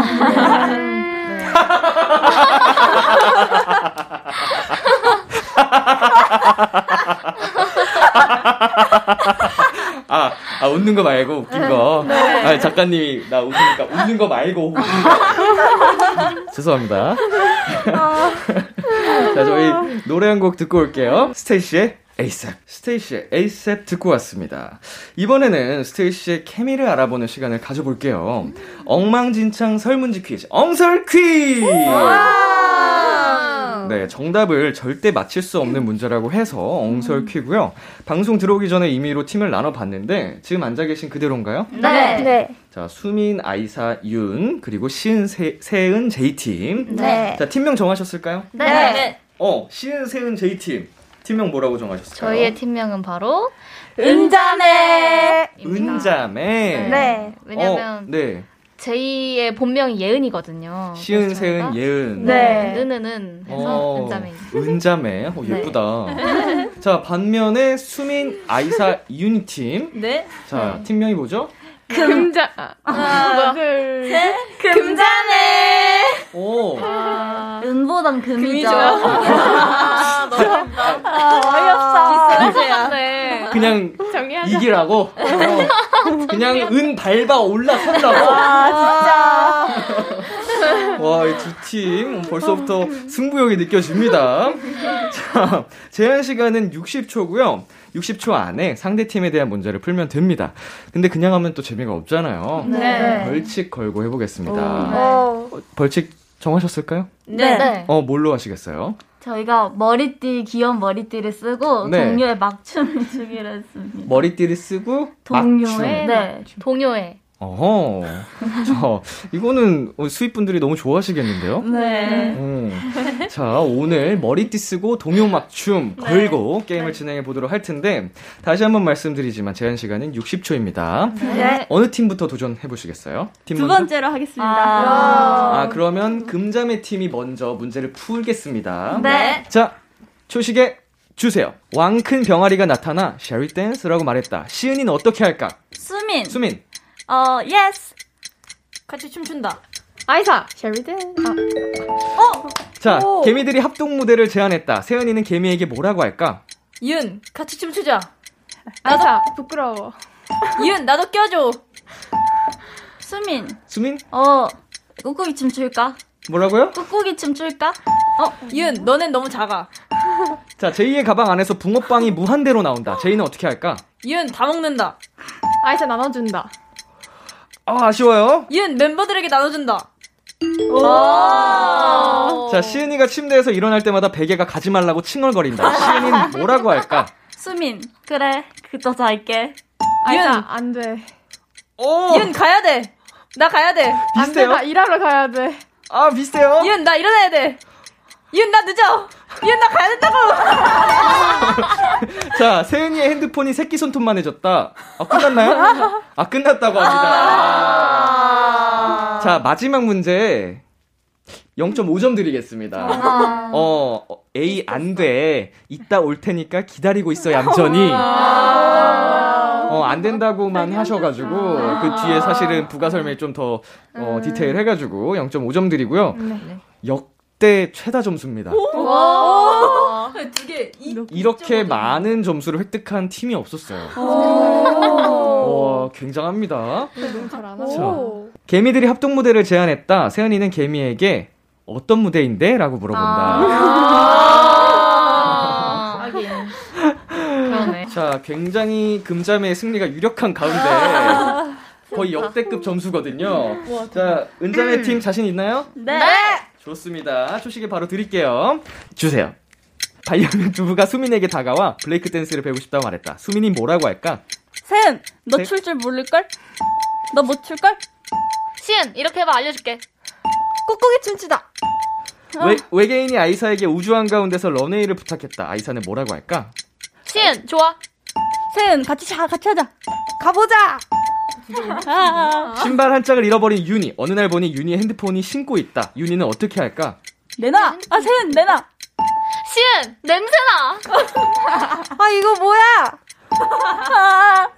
네. 아, 아, 웃는 거 말고 웃긴 거. 아, 작가님이 나 웃으니까 웃는 거 말고. 죄송합니다. 자, 저희 노래 한 곡 듣고 올게요. 스테이씨의 ASAP. 스테이씨의 ASAP 듣고 왔습니다. 이번에는 스테이씨의 케미를 알아보는 시간을 가져볼게요. 엉망진창 설문지 퀴즈. 엉설 퀴즈! 네, 정답을 절대 맞힐 수 없는 문제라고 해서 엉설 퀴고요. 방송 들어오기 전에 임의로 팀을 나눠봤는데 지금 앉아 계신 그대로인가요? 네. 네. 자, 수민, 아이사, 윤 그리고 시은, 세, 세은, 제이 팀. 네. 자, 팀명 정하셨을까요? 네. 어, 시은, 세은, 제이 팀. 팀명 뭐라고 정하셨을까요? 저희의 팀명은 바로 은자네. 은자매. 네. 왜냐면 어, 네. 제이의 본명이 예은이거든요. 시은, 세은, 예은. 네. 은은은 해서 어, 은자매입니다. 은자매. 어, 네. 예쁘다. 자, 반면에 수민, 아이사, 이윤팀. 네. 자, 팀명이 뭐죠? 금자. 아, 하나, 둘, 셋. 금자네. 오. 은보단 금이죠. 어이없어. 네. 그냥 정리하자. 이기라고? 어, 그냥 은 밟아 올라선다고? 아, 와, 이두팀 벌써부터 승부욕이 느껴집니다. 자, 제한 시간은 60초고요. 60초 안에 상대 팀에 대한 문제를 풀면 됩니다. 근데 그냥 하면 또 재미가 없잖아요. 네. 벌칙 걸고 해보겠습니다. 어. 어, 벌칙 정하셨을까요? 네. 네. 어, 뭘로 하시겠어요? 저희가 머리띠 귀여운 머리띠를 쓰고 네. 동료의 막춤을 추기로 했습니다. 머리띠를 쓰고 동료의. 네. 동요에 어허. 자, 이거는 수입분들이 너무 좋아하시겠는데요? 네. 음. 자, 오늘 머리띠 쓰고 동요막춤 걸고 게임을 진행해 보도록 할 텐데, 다시 한번 말씀드리지만 제한 시간은 60초입니다. 네. 어느 팀부터 도전해 보시겠어요? 팀 두 먼저? 번째로 하겠습니다. 아, 아, 그러면 금자매 팀이 먼저 문제를 풀겠습니다. 네. 자, 초식에 주세요. 왕 큰 병아리가 나타나 쉐리 댄스라고 말했다. 시은이는 어떻게 할까? 수민. 수민. 어, 예스. 같이 춤춘다. 아이사. 셰리든. 아, 자, 오. 개미들이 합동 무대를 제안했다. 세연이는 개미에게 뭐라고 할까? 윤, 같이 춤추자. 아이사. 부끄러워. 윤, 나도 껴줘. 수민. 수민? 어, 꾹꾹이 춤 출까? 뭐라고요? 꾹꾹이 춤 출까? 어, 이은, 너넨 너무 작아. 자, 제이의 가방 안에서 붕어빵이 무한대로 나온다. 제이는 어떻게 할까? 이은, 다 먹는다. 아이사 나눠준다. 아, 아쉬워요. 이은, 멤버들에게 나눠준다. 자, 시은이가 침대에서 일어날 때마다 베개가 가지 말라고 칭얼거린다. 시은이는 뭐라고 할까? 수민, 그래. 그저 잘게. 아이사 안 돼. 오! 이은, 가야 돼. 나 가야 돼. 안 돼. 비슷해요? 나 일하러 가야 돼. 아, 비슷해요. 이은, 나 일어나야 돼. 이은, 나 늦어. 이은, 나 가야 된다고. 자, 세은이의 핸드폰이 새끼 손톱만 해졌다. 아, 끝났나요? 아, 끝났다고 합니다. 자, 마지막 문제. 0.5점 드리겠습니다. 어, 어, A 안 돼. 이따 올 테니까 기다리고 있어, 얌전히. 어, 안 된다고만 하셔가지고, 그 뒤에 사실은 부가 설명이 좀 더, 어, 디테일 해가지고, 0.5점 드리고요. 역 대 최다 점수입니다. 두 개, 이, 이렇게 많은 점수를 획득한 팀이 없었어요. 와, 굉장합니다. 너무 잘안 자, 하죠. 개미들이 합동 무대를 제안했다. 세연이는 개미에게 어떤 무대인데? 라고 물어본다. 하긴. 그러네. 자, 굉장히 금자매의 승리가 유력한 가운데 거의 역대급 점수거든요. 자, 은자매 팀 자신 있나요? 네. 좋습니다. 초식에 바로 드릴게요. 주세요. 반려견 두부가 수민에게 다가와 블레이크 댄스를 배우고 싶다고 말했다. 수민이 뭐라고 할까? 세은, 너 네? 출줄 모를걸? 너 못 출걸? 시은, 이렇게 해봐, 알려줄게. 꾹꾹이 춤추다. 외, 외계인이 아이사에게 우주 한가운데서 런웨이를 부탁했다. 아이사는 뭐라고 할까? 시은, 좋아. 세은, 같이 자, 같이 하자. 가보자. 아, 신발 한 짝을 잃어버린 윤희. 어느 날 보니 윤희 핸드폰이 신고 있다. 윤희는 어떻게 할까? 내놔! 아, 세은, 내놔! 시은, 냄새나. 아, 이거 뭐야?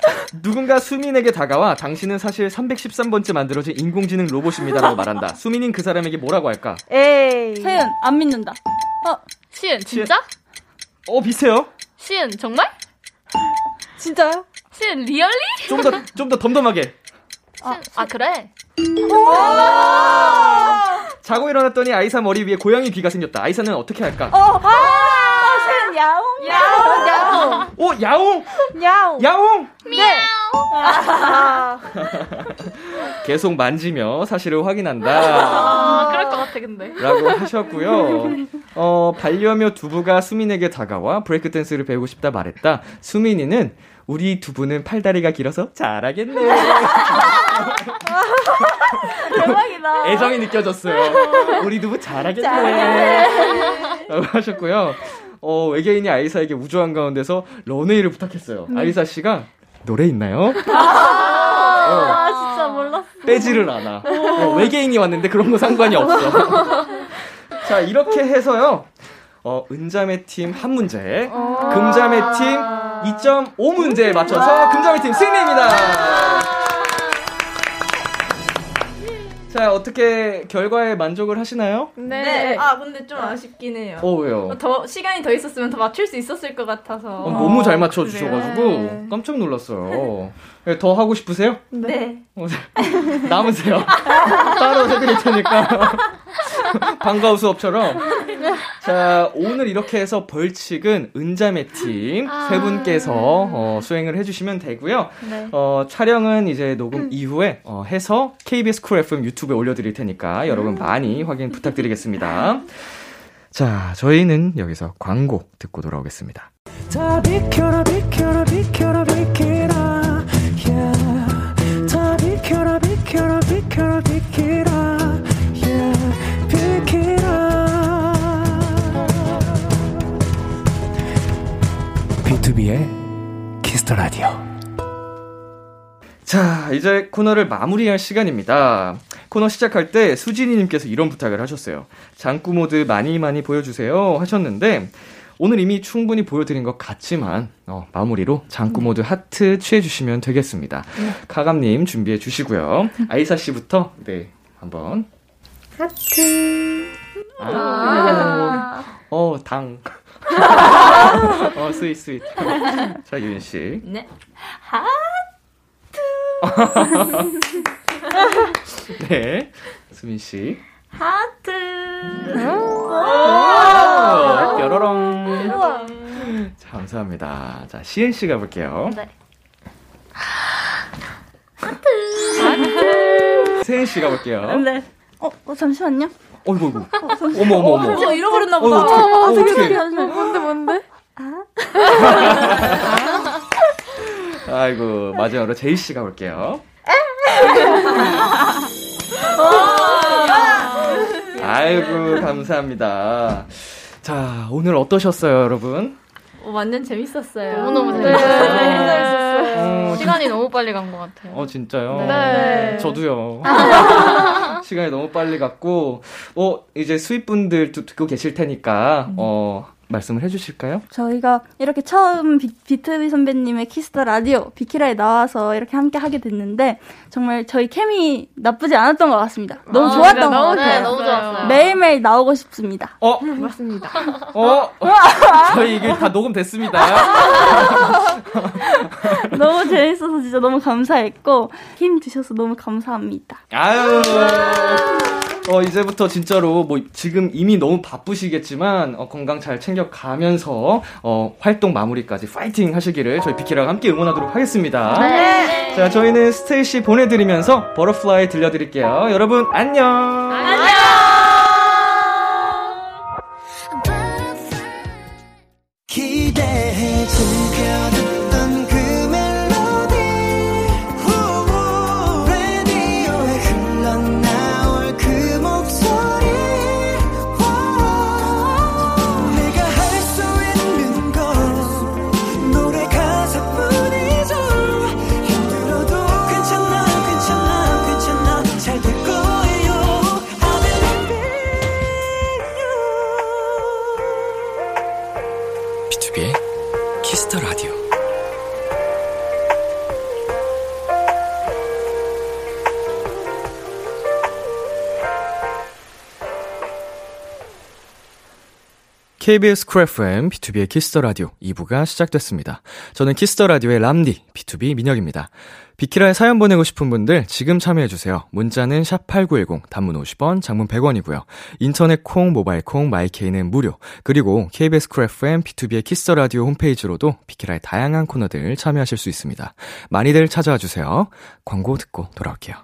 누군가 수민에게 다가와 당신은 사실 313번째 만들어진 인공지능 로봇입니다라고 말한다. 수민인 그 사람에게 뭐라고 할까? 에이. 세은, 안 믿는다. 어, 시은, 진짜? 어 비슷해요. 시은, 정말? 진짜요? 시은, 리얼리? 좀 더 좀 더 덤덤하게. 시은, 아, 그래? 자고 일어났더니 아이사 머리 위에 고양이 귀가 생겼다. 아이사는 어떻게 할까? 어, 아, 세은, 야옹! 야옹, 야옹. 오 야옹 야옹. 야옹. 아, 계속 만지며 사실을 확인한다. 아, 그럴 것 같아, 근데. 라고 하셨고요. 어, 반려묘 두부가 수민에게 다가와 브레이크 댄스를 배우고 싶다 말했다. 수민이는 우리 두부는 팔다리가 길어서 잘하겠네. 대박이다. 애정이 느껴졌어요. 우리 두부 잘하겠네. 라고 하셨고요. 어, 외계인이 아이사에게 우주 한가운데서 런웨이를 부탁했어요. 아이사 씨가 노래 있나요? 아, 진짜 몰랐어. 빼지를 않아. 어, 외계인이 왔는데 그런 거 상관이 없어. 자, 이렇게 해서요. 어, 은자매 팀 한 문제, 금자매 팀 2.5문제에 맞춰서 금자매 팀 승리입니다. 자, 어떻게 결과에 만족을 하시나요? 네. 아, 근데 좀 아쉽긴 해요. 어, 왜요? 더 시간이 더 있었으면 더 맞출 수 있었을 것 같아서. 어, 너무 잘 맞춰주셔가지고 그래요? 깜짝 놀랐어요. 네, 더 하고 싶으세요? 네. 어, 남으세요. 따로 해드릴 테니까. 방과후 수업처럼. 자, 오늘 이렇게 해서 벌칙은 은자매 팀세 분께서 어, 수행을 해주시면 되고요. 어, 촬영은 이제 녹음 이후에 어, 해서 KBS 쿨 FM 유튜브에 올려드릴 테니까 여러분 많이 확인 부탁드리겠습니다. 자, 저희는 여기서 광고 듣고 돌아오겠습니다. 다 비켜라 비켜라 비켜라 비켜 B2B의 키스터 라디오 자, 이제 코너를 마무리할 시간입니다. 코너 시작할 때 수진이님께서 이런 부탁을 하셨어요. 짱구 모드 많이 많이 보여주세요 하셨는데, 오늘 이미 충분히 보여드린 것 같지만, 어, 마무리로 짱구 모드 하트 취해주시면 되겠습니다. 가감님 준비해 주시고요. 아이사 씨부터, 네, 한번. 하트. 아, 어, 당. 어, 스윗, 스윗. 자, 윤 씨. 네. 네. 수민 씨. 하트. 오, 뾰로롱. 자, 감사합니다. 자, 시은 씨 가볼게요. 네. 세은 씨 가볼게요. 네. 어, 어 잠시만요. 어이구, 어이구. 어머, 어머, 어머. 어, 잃어버렸나 어, 보다. 어, 어떡해. 잠시만요. 뭔데, 뭔데? 아이고, 마지막으로 제이 씨 가 볼게요. 아이고, 감사합니다. 자, 오늘 어떠셨어요, 여러분? 어, 완전 재밌었어요. 너무너무 네, 재밌었어요. 재밌었어요. 어, 시간이 너무 빨리 간 것 같아요. 어, 진짜요? 네. 저도요. 시간이 너무 빨리 갔고, 어, 이제 스윗분들도 듣고 계실 테니까, 어, 말씀을 해주실까요? 저희가 이렇게 처음 비, BTOB 선배님의 Kiss the Radio 비키라에 나와서 이렇게 함께 하게 됐는데 정말 저희 케미 나쁘지 않았던 것 같습니다. 너무 아, 좋았던 네, 것 너무 같아요. 네, 너무 좋았어요. 매일매일 나오고 싶습니다. 어, 맞습니다. 어, 저희 이게 다 녹음됐습니다. 너무 재밌어서 진짜 너무 감사했고 힘 주셔서 너무 감사합니다. 아유. 어, 이제부터 진짜로 뭐 지금 이미 너무 바쁘시겠지만 어, 건강 잘 챙겨가면서 어, 활동 마무리까지 파이팅 하시기를 저희 비키라가 함께 응원하도록 하겠습니다. 네. 자, 저희는 스테이씨 보내드리면서 BUTTERFLY 들려드릴게요. 여러분, 안녕! KBS 쿨 FM, B2B의 키스터 라디오 2부가 시작됐습니다. 저는 키스터 라디오의 람디, B2B 민혁입니다. 비키라에 사연 보내고 싶은 분들 지금 참여해 주세요. 문자는 샵 8910, 단문 50원, 장문 100원이고요. 인터넷 콩, 모바일 콩, my K는 무료. 그리고 KBS 쿨 FM, B2B의 키스터 라디오 홈페이지로도 비키라의 다양한 코너들 참여하실 수 있습니다. 많이들 찾아와 주세요. 광고 듣고 돌아올게요.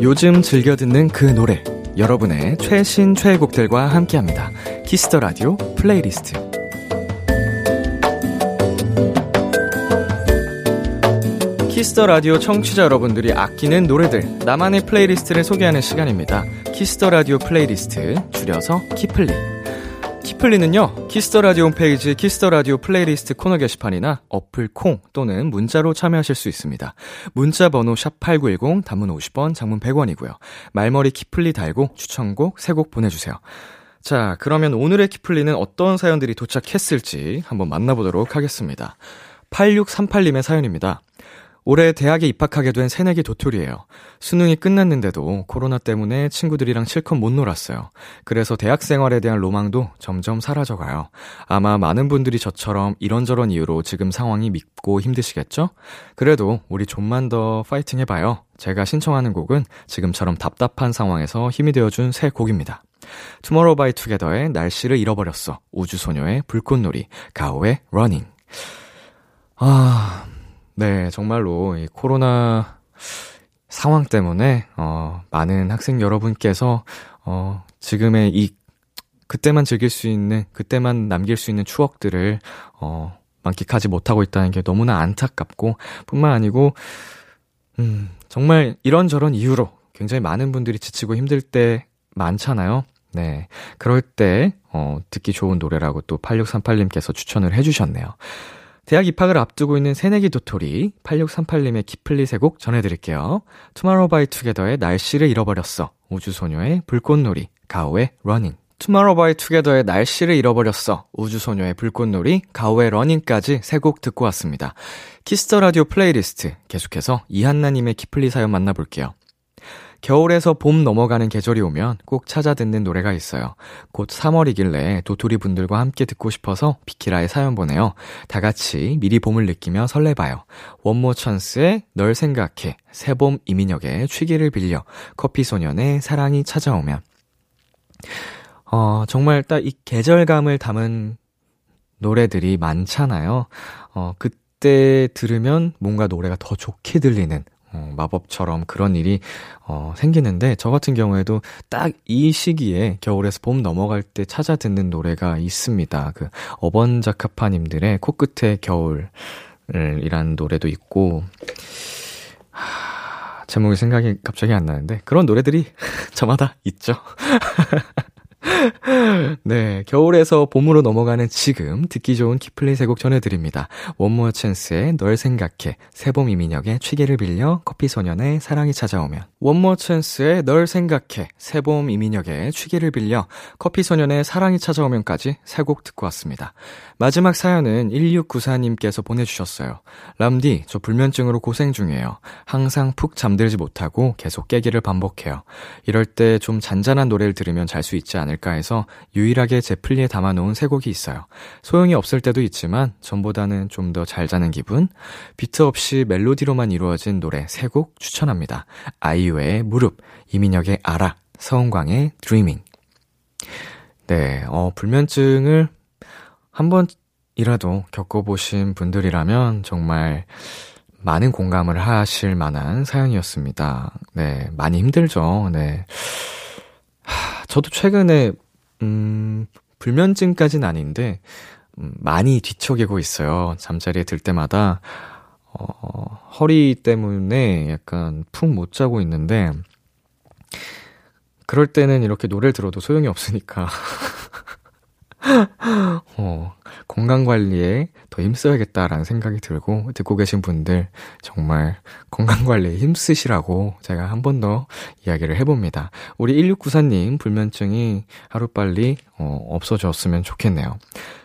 요즘 즐겨 듣는 그 노래 여러분의 최신 최애곡들과 함께합니다. Kiss the Radio playlist. Kiss the Radio 청취자 여러분들이 아끼는 노래들 나만의 playlist를 소개하는 시간입니다. Kiss the Radio playlist 줄여서 키플리. 키플리는요, Kiss the Radio 홈페이지 Kiss the Radio playlist 코너 게시판이나 어플 콩 또는 문자로 참여하실 수 있습니다. 문자 번호 샵8910, 단문 50원, 장문 100원이고요. 말머리 키플리 달고 추천곡 3곡 보내 주세요. 자, 그러면 오늘의 키플리는 어떤 사연들이 도착했을지 한번 만나보도록 하겠습니다. 8638님의 사연입니다. 올해 대학에 입학하게 된 새내기 도토리예요. 수능이 끝났는데도 코로나 때문에 친구들이랑 실컷 못 놀았어요. 그래서 대학 생활에 대한 로망도 점점 사라져가요. 아마 많은 분들이 저처럼 이런저런 이유로 지금 상황이 밉고 힘드시겠죠? 그래도 우리 좀만 더 파이팅 해봐요. 제가 신청하는 곡은 지금처럼 답답한 상황에서 힘이 되어준 세 곡입니다. 투모로우 바이 투게더의 날씨를 잃어버렸어. 우주소녀의 불꽃놀이. 가호의 Running. 아, 네, 정말로 이 코로나 상황 때문에 어 많은 학생 여러분께서 어 지금의 이 그때만 즐길 수 있는 그때만 남길 수 있는 추억들을 어 만끽하지 못하고 있다는 게 너무나 안타깝고 뿐만 아니고 음 정말 이런저런 이유로 굉장히 많은 분들이 지치고 힘들 때 많잖아요. 네. 그럴 때, 어, 듣기 좋은 노래라고 또 8638님께서 추천을 해 주셨네요. 대학 입학을 앞두고 있는 새내기 도토리 8638님의 키플리 세 곡 전해드릴게요. 투마로우 바이 투게더의 날씨를 잃어버렸어. 우주소녀의 불꽃놀이. 가호의 Running. 투마로우 바이 투게더의 날씨를 잃어버렸어. 우주소녀의 불꽃놀이. 가호의 Running까지 세 곡 듣고 왔습니다. Kiss the Radio playlist 계속해서 이한나님의 키플리 사연 만나볼게요. 겨울에서 봄 넘어가는 계절이 오면 꼭 찾아 듣는 노래가 있어요. 곧 3월이길래 도토리 분들과 함께 듣고 싶어서 비키라에 사연 보내요. 다 같이 미리 봄을 느끼며 설레봐요. 원모어찬스의 널 생각해, 새봄 이민혁의 취기를 빌려, 커피 소년의 사랑이 찾아오면. 어, 정말 딱 이 계절감을 담은 노래들이 많잖아요. 어, 그때 들으면 뭔가 노래가 더 좋게 들리는 어, 마법처럼 그런 일이 어, 생기는데 저 같은 경우에도 딱 이 시기에 겨울에서 봄 넘어갈 때 찾아 듣는 노래가 있습니다. 그 어번자카파님들의 코끝의 겨울이라는 노래도 있고 하, 제목이 생각이 갑자기 안 나는데 그런 노래들이 저마다 있죠. 네, 겨울에서 봄으로 넘어가는 지금 듣기 좋은 키플리 세곡 전해드립니다. 원모어 찬스의 널 생각해, 새봄 이민혁의 취계를 빌려, 커피 소년의 사랑이 찾아오면 원모어 찬스의 널 생각해, 새봄 이민혁의 취계를 빌려, 커피소년의 사랑이 찾아오면까지 세 곡 듣고 왔습니다. 마지막 사연은 1694님께서 보내주셨어요. 람디, 저 불면증으로 고생 중이에요. 항상 푹 잠들지 못하고 계속 깨기를 반복해요. 이럴 때 좀 잔잔한 노래를 들으면 잘 수 있지 않을까 해서 유일하게 제 플리에 담아놓은 세 곡이 있어요. 소용이 없을 때도 있지만 전보다는 좀 더 잘 자는 기분? 비트 없이 멜로디로만 이루어진 노래 세 곡 추천합니다. 아이유 의 무릎, 이민혁의 알아, 서은광의 드리밍. 네, 어, 불면증을 한 번이라도 겪어보신 분들이라면 정말 많은 공감을 하실 만한 사연이었습니다. 네, 많이 힘들죠. 네. 하, 저도 최근에, 음, 불면증까지는 아닌데, 음, 많이 뒤척이고 있어요. 잠자리에 들 때마다, 어, 허리 때문에 약간 푹 못 자고 있는데, 그럴 때는 이렇게 노래를 들어도 소용이 없으니까. 어, 건강 관리에 더 힘써야겠다라는 생각이 들고, 듣고 계신 분들, 정말 건강 관리에 힘쓰시라고 제가 한 번 더 이야기를 해봅니다. 우리 1694님 불면증이 하루빨리, 어, 없어졌으면 좋겠네요.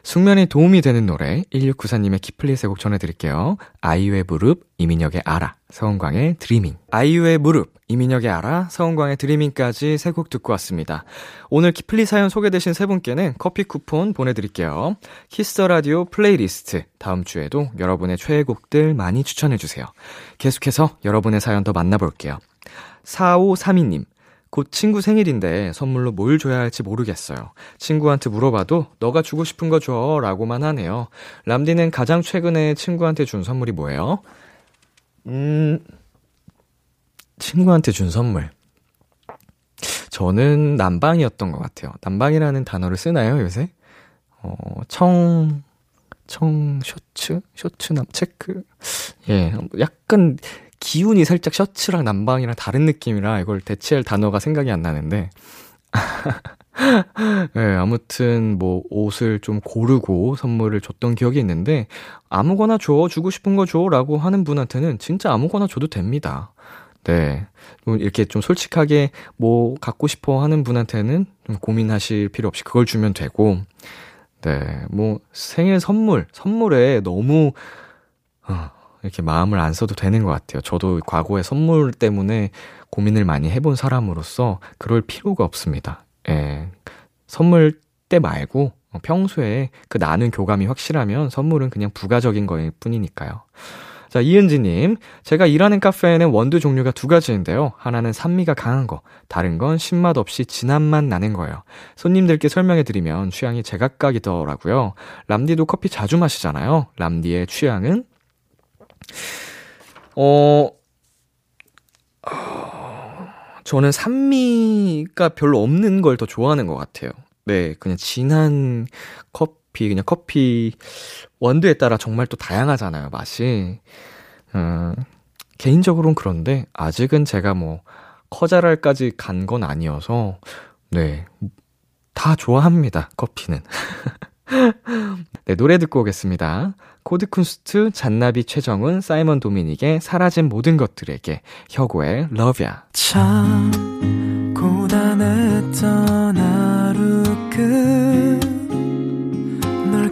숙면에 도움이 되는 노래, 1694님의 키플리 세곡 전해드릴게요. 아이유의 무릎, 이민혁의 알아, 서은광의 드리밍. 아이유의 무릎, 이민혁의 알아, 서은광의 드리밍까지 세 곡 듣고 왔습니다. 오늘 키플리 사연 소개되신 세 분께는 커피 쿠폰 보내드릴게요. Kiss the Radio 플레이리스트. 다음 주에도 여러분의 최애곡들 많이 추천해주세요. 계속해서 여러분의 사연 더 만나볼게요. 4532님. 곧 친구 생일인데 선물로 뭘 줘야 할지 모르겠어요. 친구한테 물어봐도 너가 주고 싶은 거 줘. 라고만 하네요. 람디는 가장 최근에 친구한테 준 선물이 뭐예요? 음, 친구한테 준 선물. 저는 난방이었던 것 같아요. 난방이라는 단어를 쓰나요, 요새? 어, 청, 청, 셔츠? 셔츠 남, 체크? 예, 약간 기운이 살짝 셔츠랑 난방이랑 다른 느낌이라 이걸 대체할 단어가 생각이 안 나는데. 네, 아무튼 뭐 옷을 좀 고르고 선물을 줬던 기억이 있는데 아무거나 줘 주고 싶은 거 줘라고 하는 분한테는 진짜 아무거나 줘도 됩니다. 네. 이렇게 좀 솔직하게 뭐 갖고 싶어 하는 분한테는 좀 고민하실 필요 없이 그걸 주면 되고 네. 뭐 생일 선물, 선물에 너무 어, 이렇게 마음을 안 써도 되는 것 같아요. 저도 과거에 선물 때문에 고민을 많이 해본 사람으로서 그럴 필요가 없습니다. 예. 선물 때 말고 평소에 그 나눈 교감이 확실하면 선물은 그냥 부가적인 거일 뿐이니까요. 자, 이은지님. 제가 일하는 카페에는 원두 종류가 두 가지인데요. 하나는 산미가 강한 거, 다른 건 신맛 없이 진한 맛 나는 거예요. 손님들께 설명해드리면 취향이 제각각이더라고요. 람디도 커피 자주 마시잖아요. 람디의 취향은? 어, 저는 산미가 별로 없는 걸 더 좋아하는 것 같아요. 네, 그냥 진한 커피, 그냥 커피 원두에 따라 정말 또 다양하잖아요, 맛이. 음, 개인적으로는 그런데 아직은 제가 뭐 커잘알까지 간 건 아니어서 네, 다 좋아합니다, 커피는. 네, 노래 듣고 오겠습니다. 코드쿤스트, 잔나비 최정훈, 사이먼 도미닉의 사라진 모든 것들에게, 혁오의 Love Ya. 참 고단했던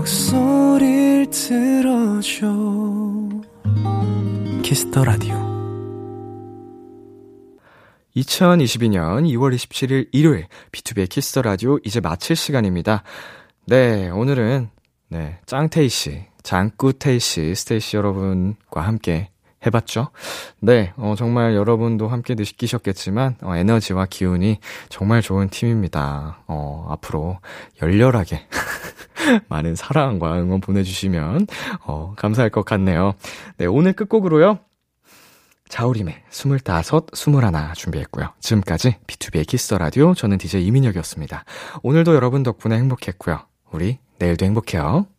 목소리를 들어줘 Kiss the Radio 2022년 2월 27일 일요일 B2B의 키스터 라디오 이제 마칠 시간입니다. 네, 오늘은 네, 짱테이씨, 장꾸테이씨, 스테이씨 여러분과 함께 해봤죠. 네, 어, 정말 여러분도 함께 느끼셨겠지만, 어, 에너지와 기운이 정말 좋은 팀입니다. 어, 앞으로 열렬하게 많은 사랑과 응원 보내주시면, 어, 감사할 것 같네요. 네, 오늘 끝곡으로요. 자우림의 스물다섯, 스물하나 준비했고요. 지금까지 B2B의 키스터 라디오, 저는 DJ 이민혁이었습니다. 오늘도 여러분 덕분에 행복했고요. 우리 내일도 행복해요.